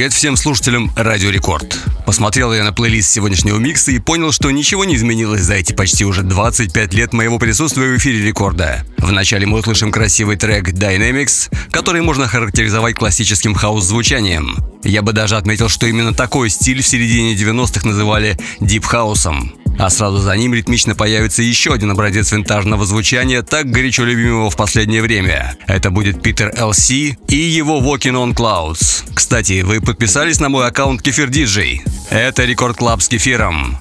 Привет всем слушателям Радио Рекорд. Посмотрел я на плейлист сегодняшнего микса и понял, что ничего не изменилось за эти почти уже 25 лет моего присутствия в эфире Рекорда. Вначале мы услышим красивый трек Dynamics, который можно характеризовать классическим хаос-звучанием. Я бы даже отметил, что именно такой стиль в середине 90-х называли дип-хаусом. А сразу за ним ритмично появится еще один образец винтажного звучания, так горячо любимого в последнее время. Это будет Питер ЛС и его Walking on Clouds. Кстати, вы подписались на мой аккаунт Кефир Диджей? Это Рекорд Клаб с кефиром.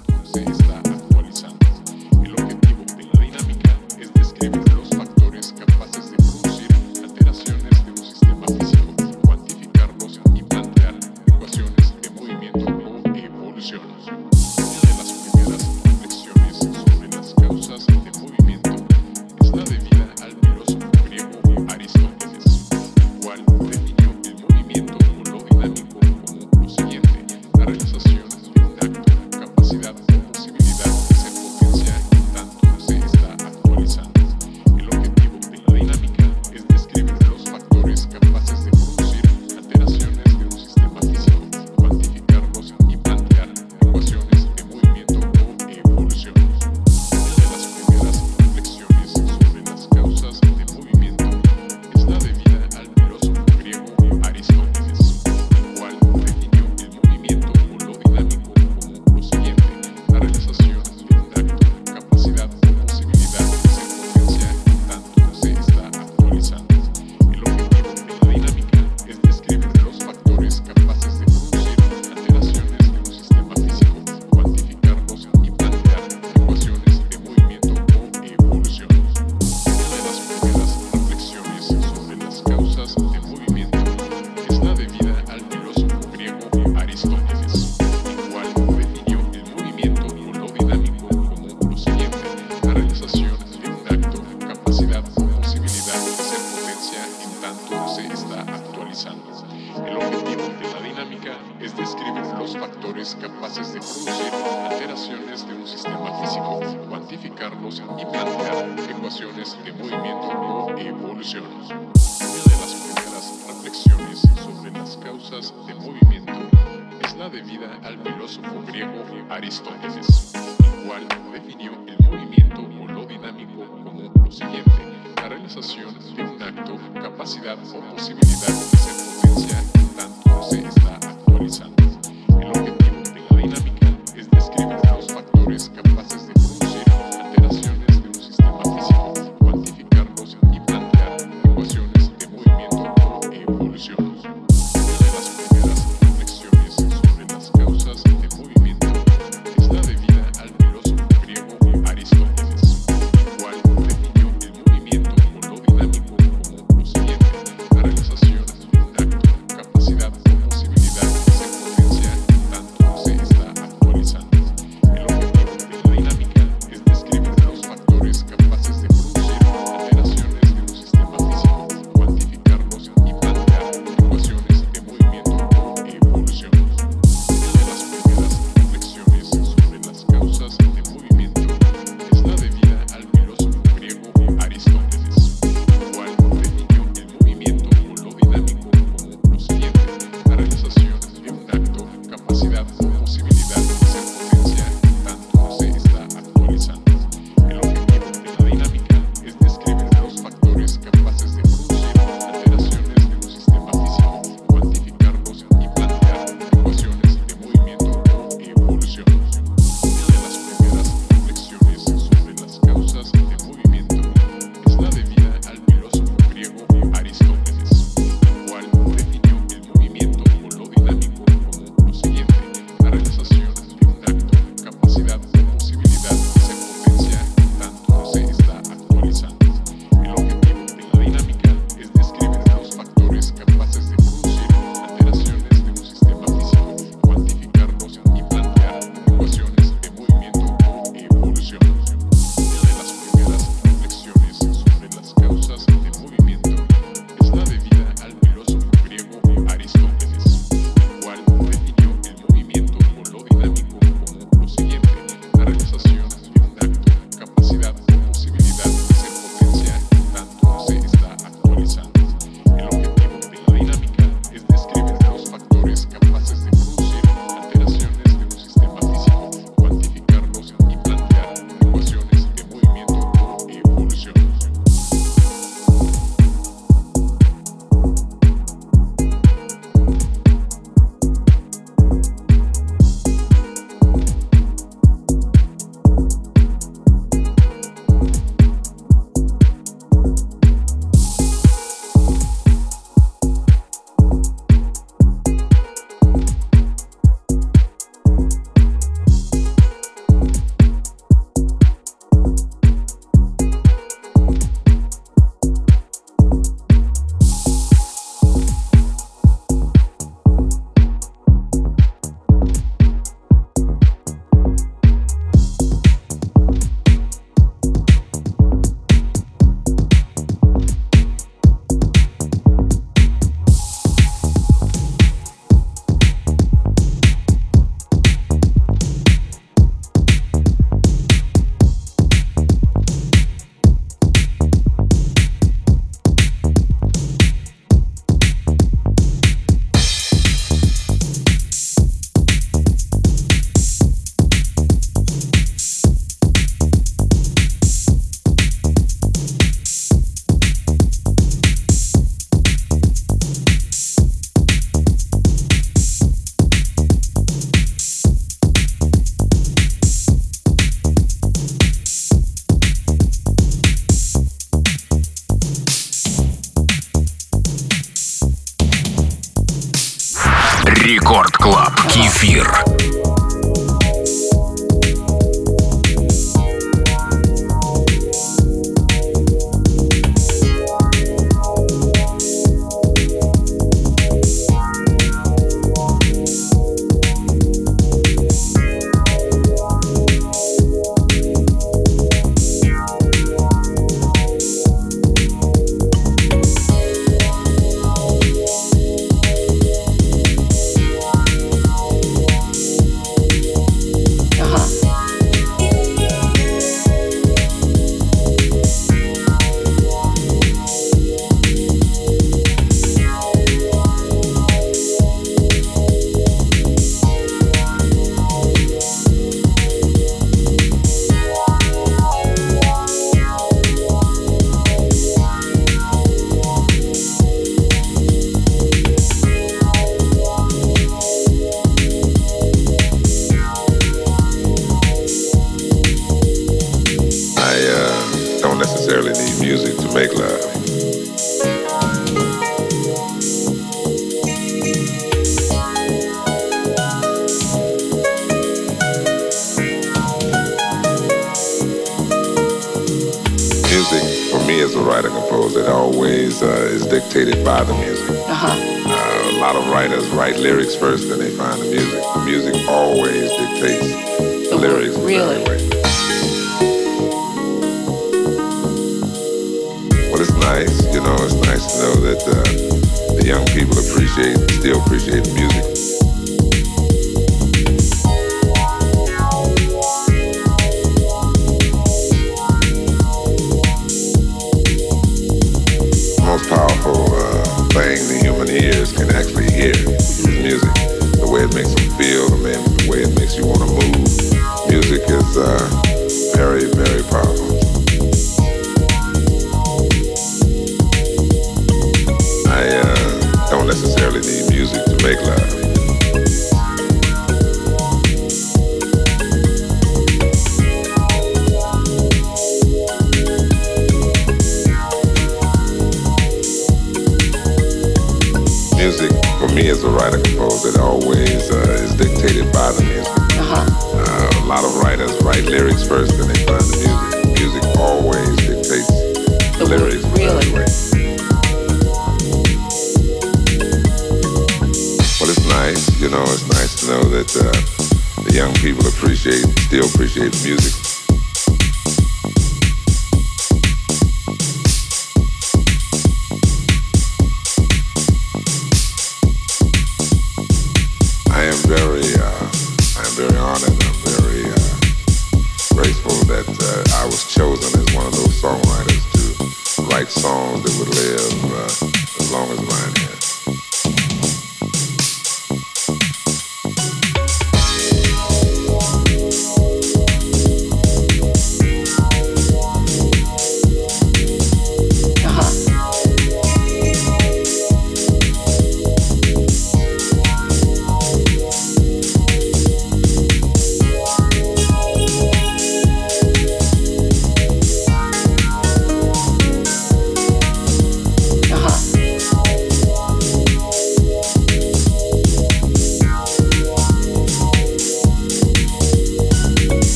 music for me as a writer composer it always uh, is dictated by the music. Uh-huh. Uh, a lot of writers write lyrics first, and they find the music. Music always dictates the lyrics. Really? Well, it's nice, you know. It's nice to know that uh, the young people appreciate, still appreciate music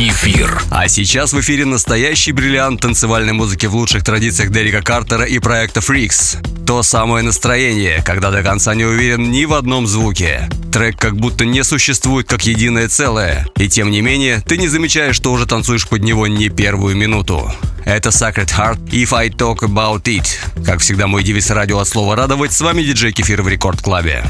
Кефир. А сейчас в эфире настоящий бриллиант танцевальной музыки в лучших традициях Дерека Картера и проекта Freaks. То самое настроение, когда до конца не уверен ни в одном звуке. Трек как будто не существует как единое целое. И тем не менее, ты не замечаешь, что уже танцуешь под него не первую минуту. Это Sacred Heart If I Talk About It. Как всегда, мой девиз радио от слова радовать. С вами диджей Кефир в Рекорд Клабе.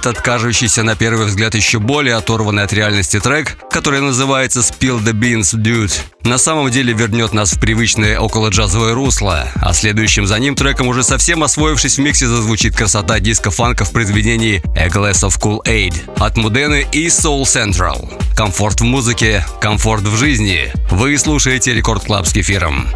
Этот кажущийся на первый взгляд еще более оторванный от реальности трек, который называется Spill the Beans Dude, на самом деле вернет нас в привычное около джазовое русло, а следующим за ним треком уже совсем освоившись в миксе зазвучит красота диско-фанка в произведении A Glass of Kool-Aid от Мудены и Soul Central. Комфорт в музыке, комфорт в жизни. Вы слушаете Рекорд Клаб с Кефиром.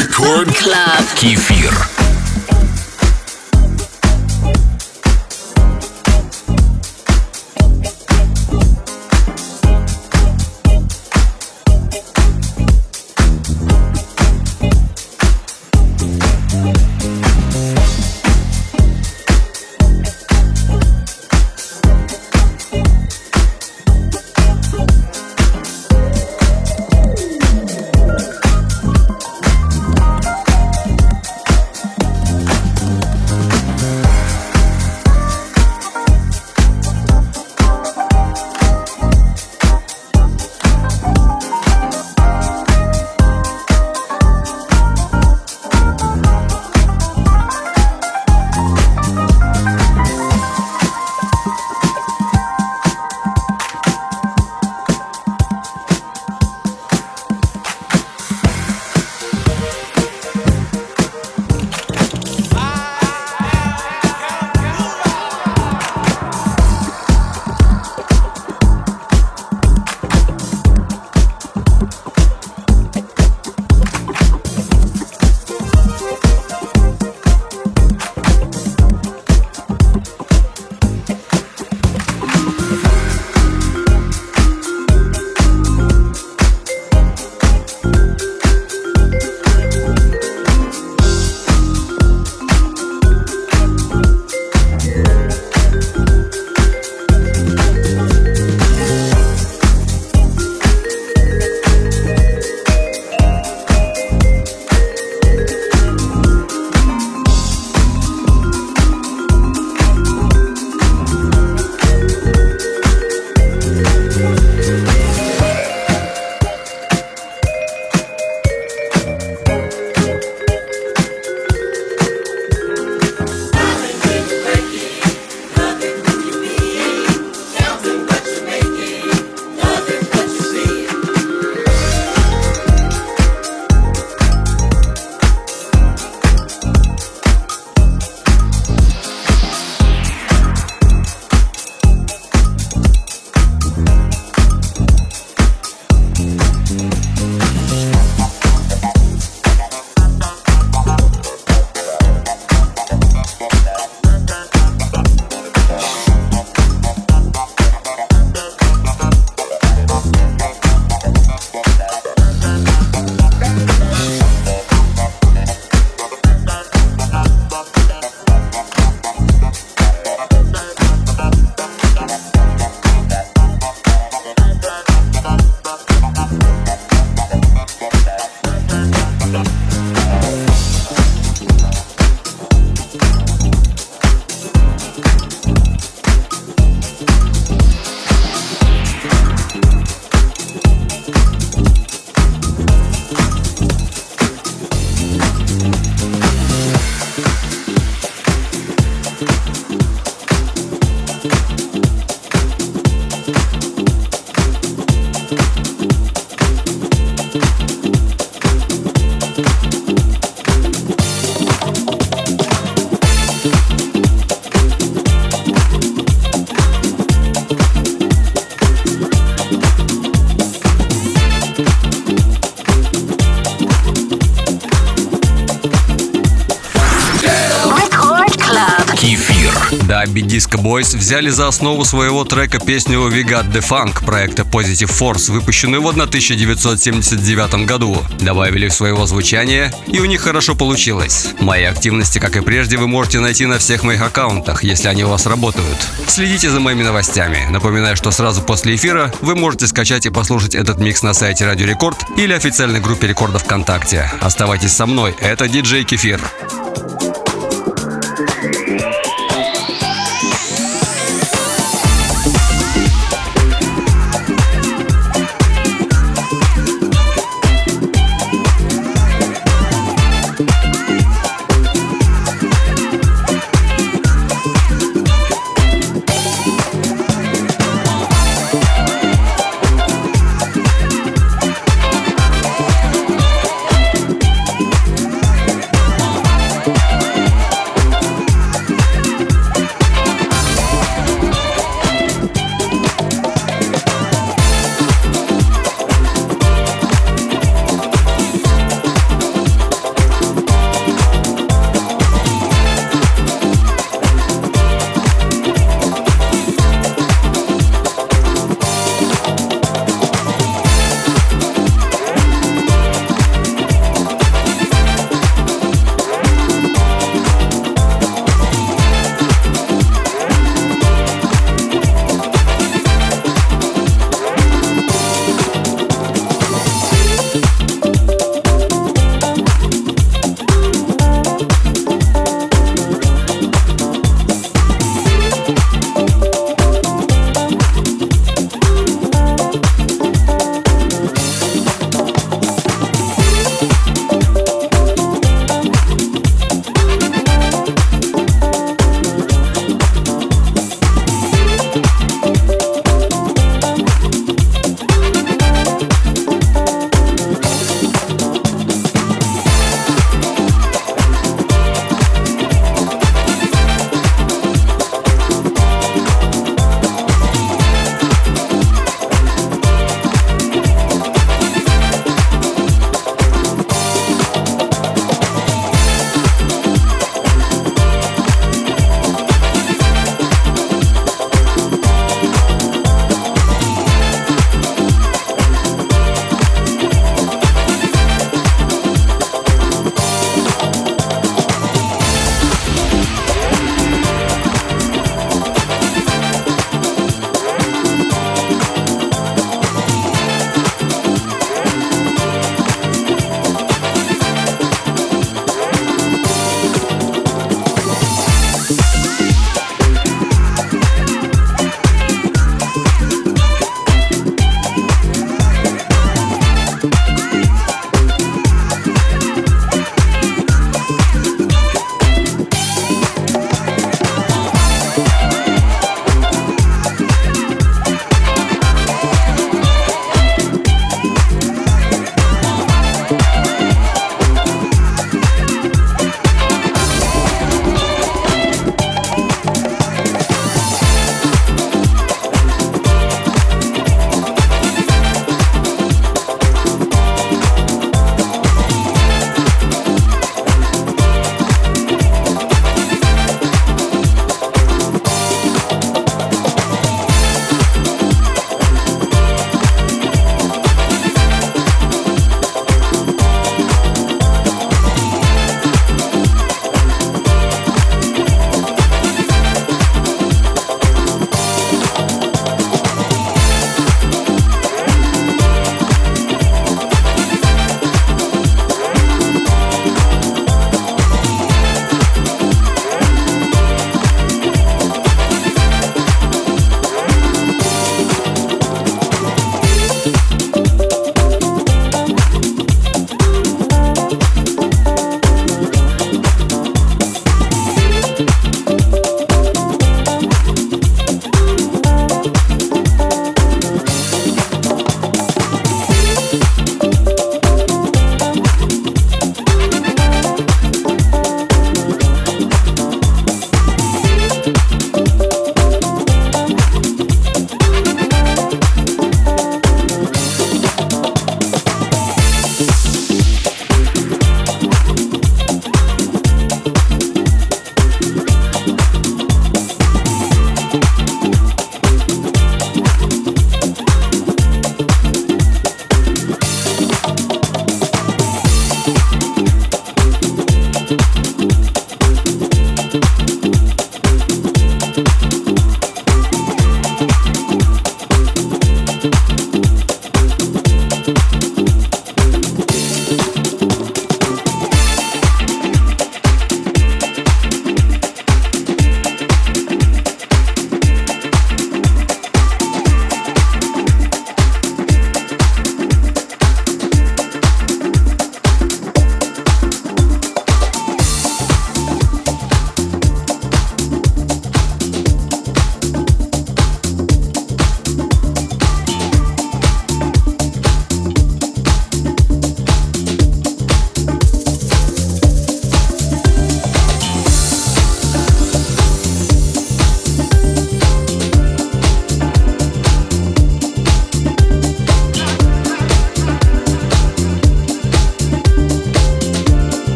Рекорд Клаб. Кефир. Boys взяли за основу своего трека песню We Got The Funk проекта Positive Force, выпущенную в 1979 году. Добавили в своего звучания, и у них хорошо получилось. Мои активности, как и прежде, вы можете найти на всех моих аккаунтах, если они у вас работают. Следите за моими новостями. Напоминаю, что сразу после эфира вы можете скачать и послушать этот микс на сайте Радио Рекорд или официальной группе Рекорда ВКонтакте. Оставайтесь со мной, это диджей Кефир.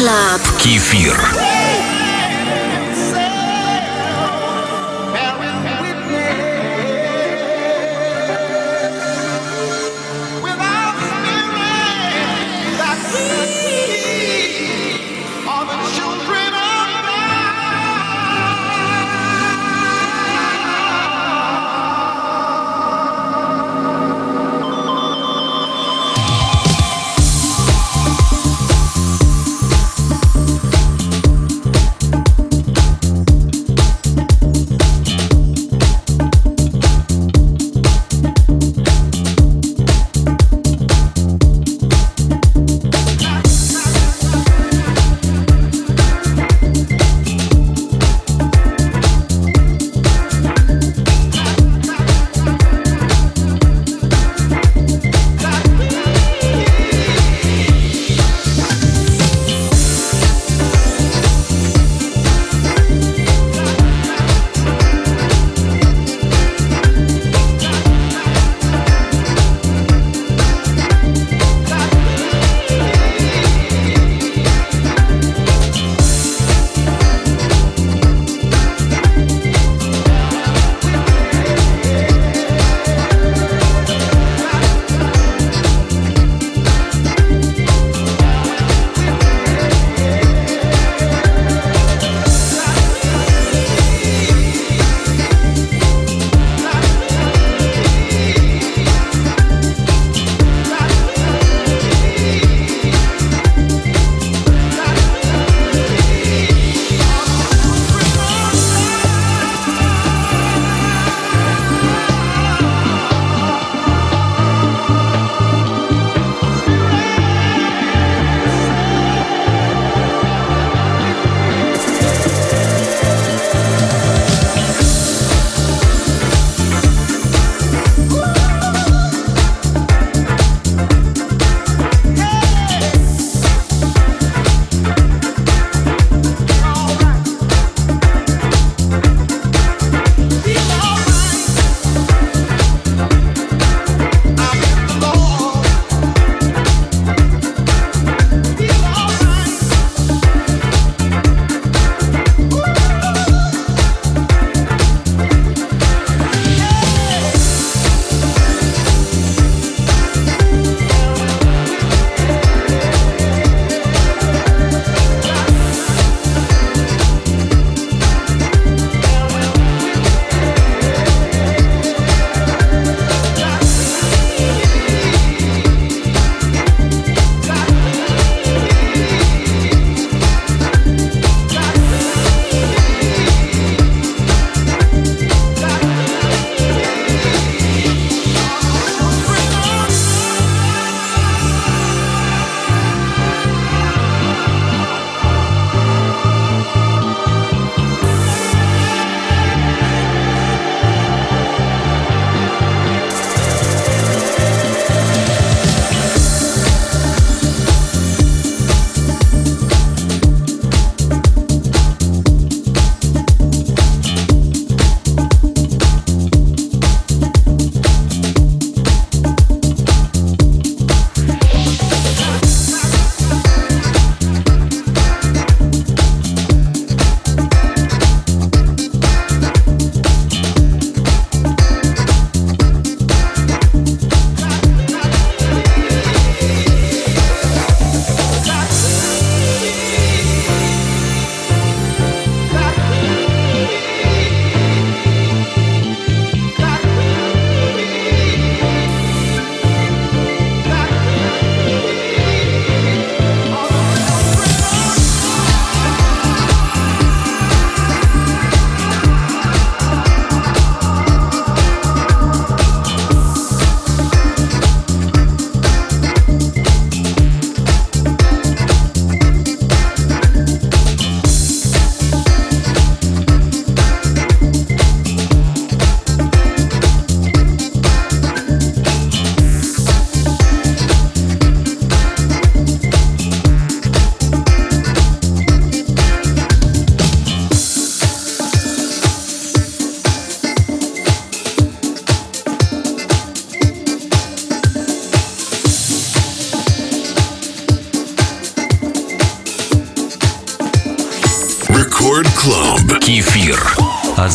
Club. Кефир.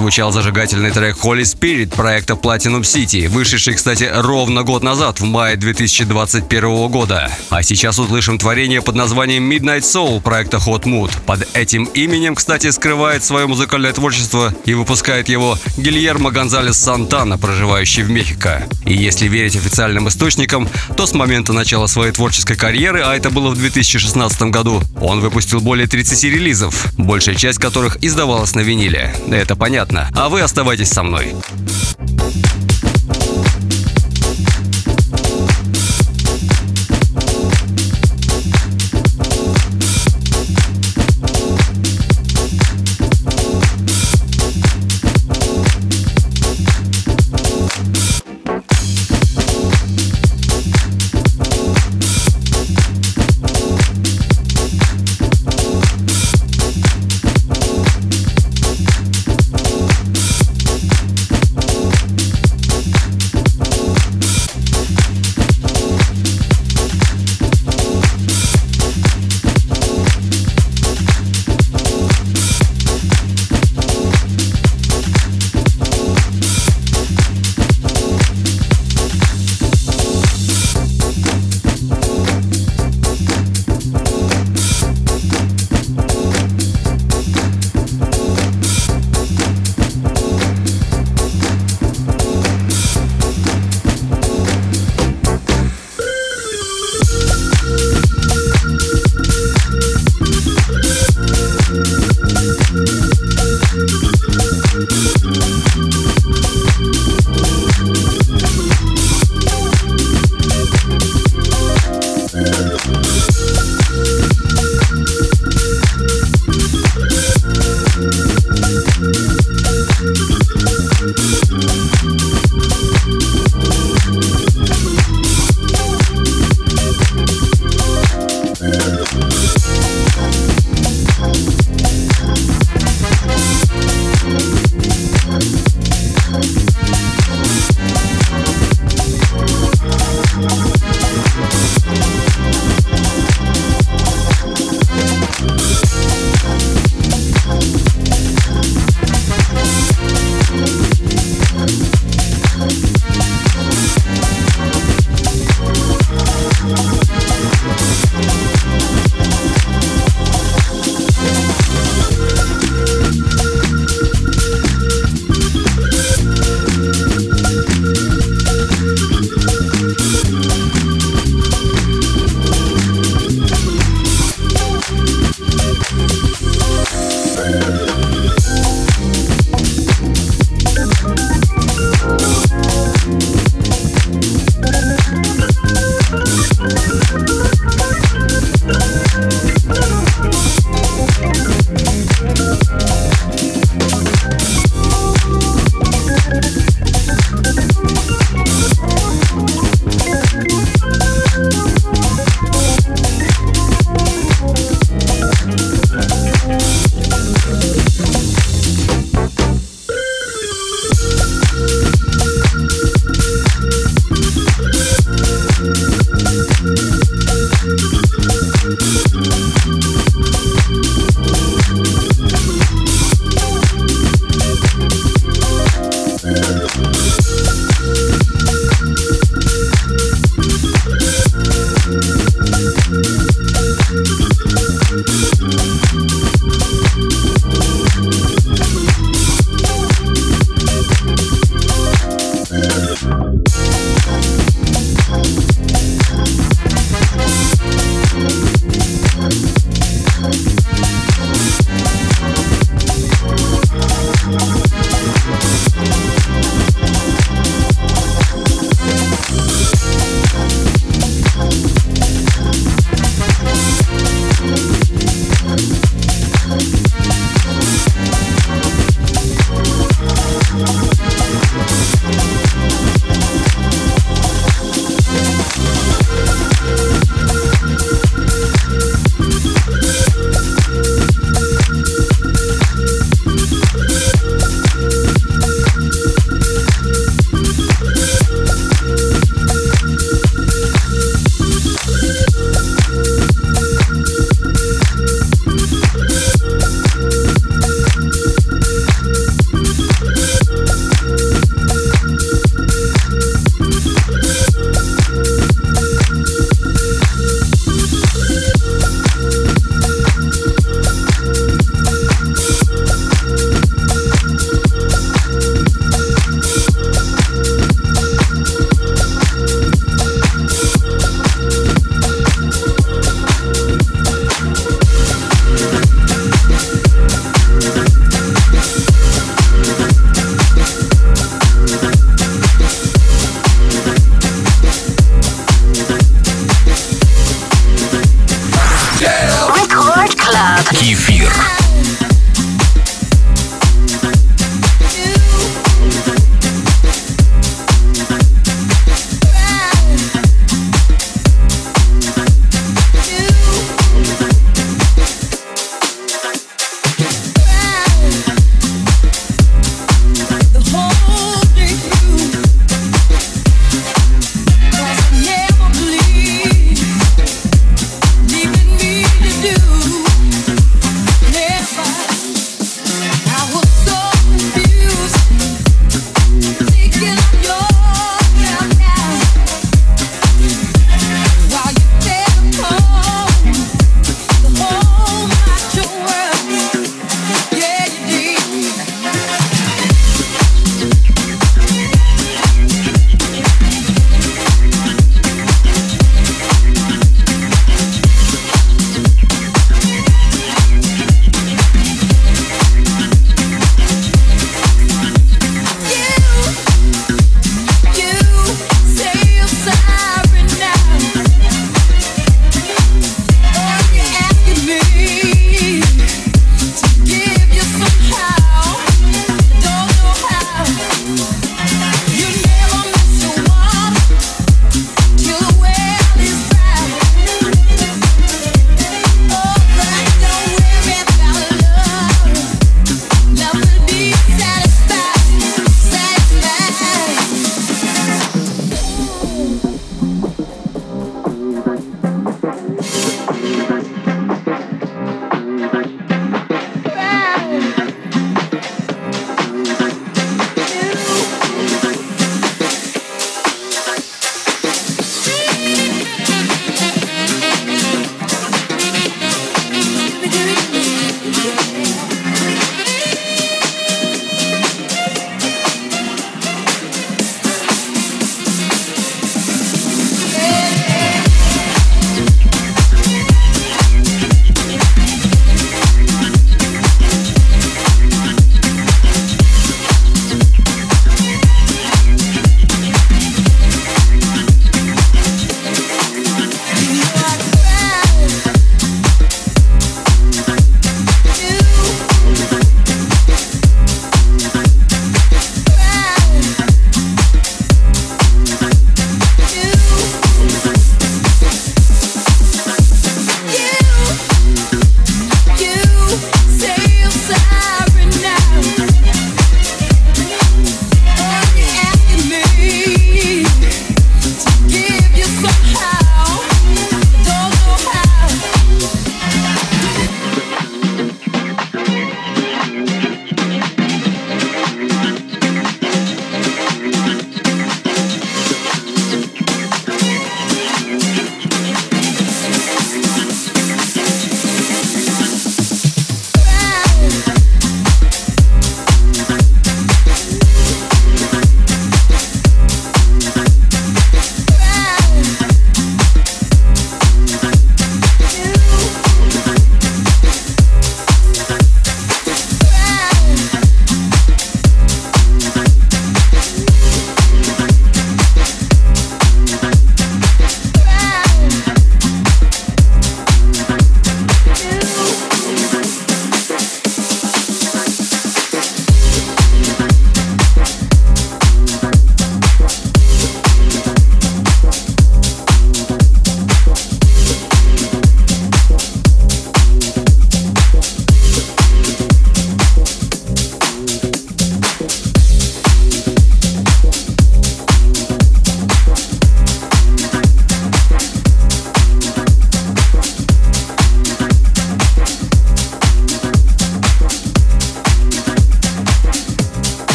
Отзвучал зажигательный трек Holy Spirit проекта Platinum City, вышедший, кстати, ровно год назад, в мае 2021 года. А сейчас услышим творение под названием Midnight Soul проекта Hot Mood. Под этим именем, кстати, скрывает свое музыкальное творчество и выпускает его Гильермо Гонзалес Сантана, проживающий в Мехико. И если верить официальным источникам, то с момента начала своей творческой карьеры, а это было в 2016 году, он выпустил более 30 релизов, большая часть которых издавалась на виниле. Это понятно понятно. А вы оставайтесь со мной.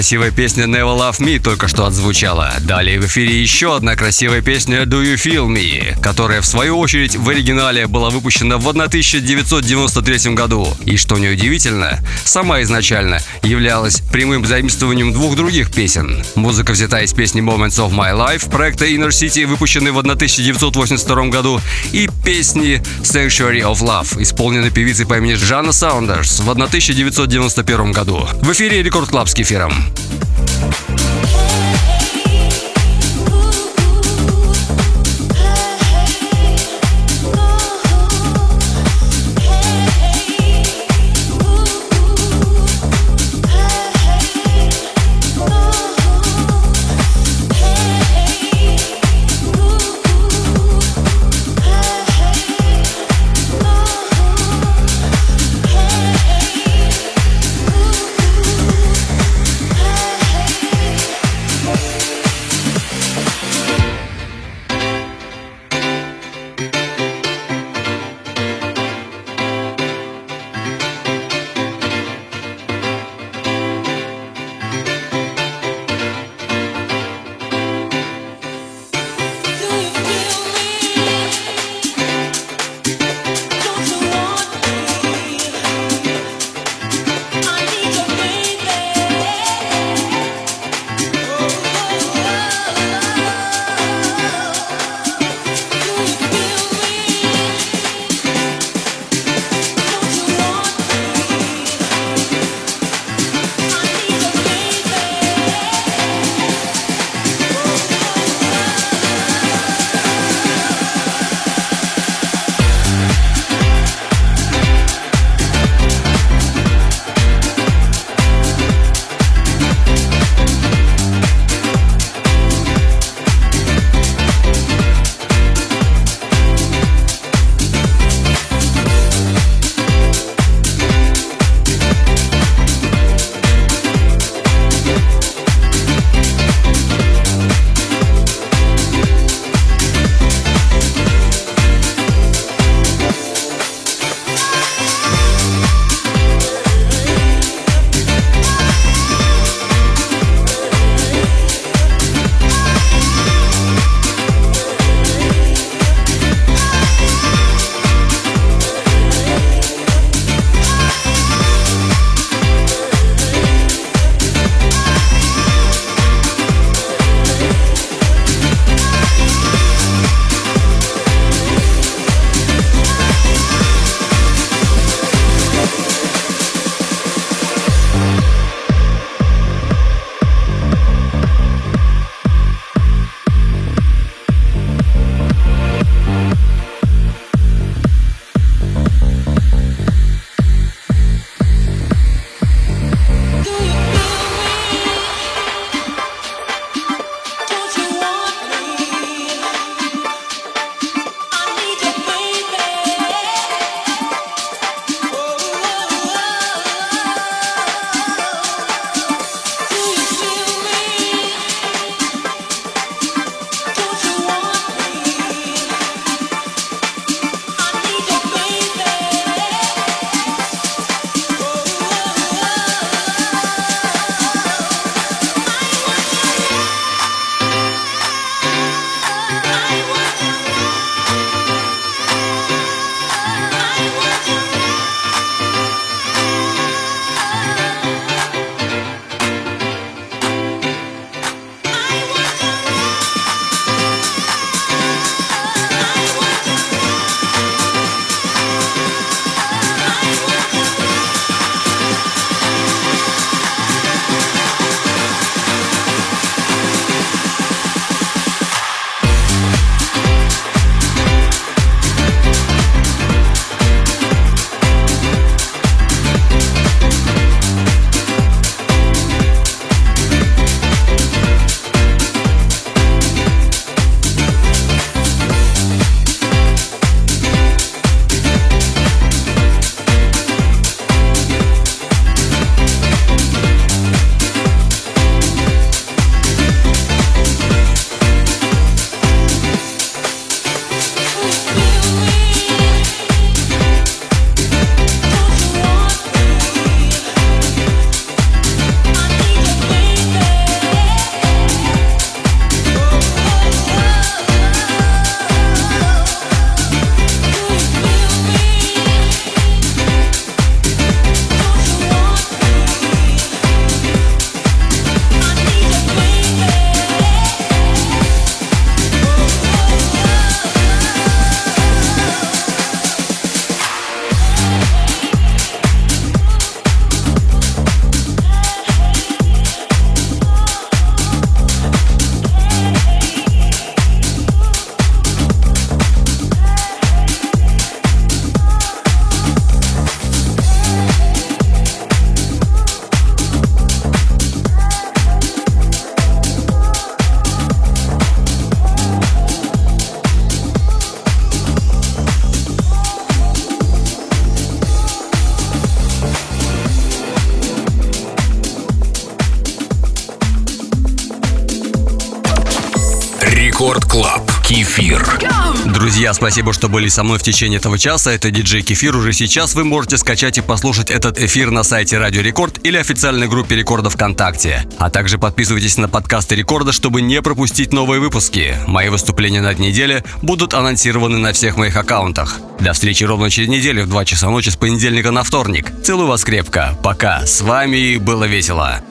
Красивая песня Never Love Me только что отзвучала. Далее в эфире еще одна красивая песня Do You Feel Me, которая в свою очередь в оригинале была выпущена в 1993 году. И что неудивительно, сама изначально являлась прямым заимствованием двух других песен. Музыка взята из песни Moments of My Life проекта Inner City, выпущенной в 1982 году, и песни Sanctuary of Love, исполненной певицей по имени Жанна Саундерс в 1991 году. В эфире Record Club с кефиром. Друзья, спасибо, что были со мной в течение этого часа. Это диджей Кефир. Уже сейчас вы можете скачать и послушать этот эфир на сайте Радио Рекорд или официальной группе Рекорда ВКонтакте. А также подписывайтесь на подкасты Рекорда, чтобы не пропустить новые выпуски. Мои выступления на этой неделе будут анонсированы на всех моих аккаунтах. До встречи ровно через неделю в 2 часа ночи с понедельника на вторник. Целую вас крепко. Пока. С вами было весело.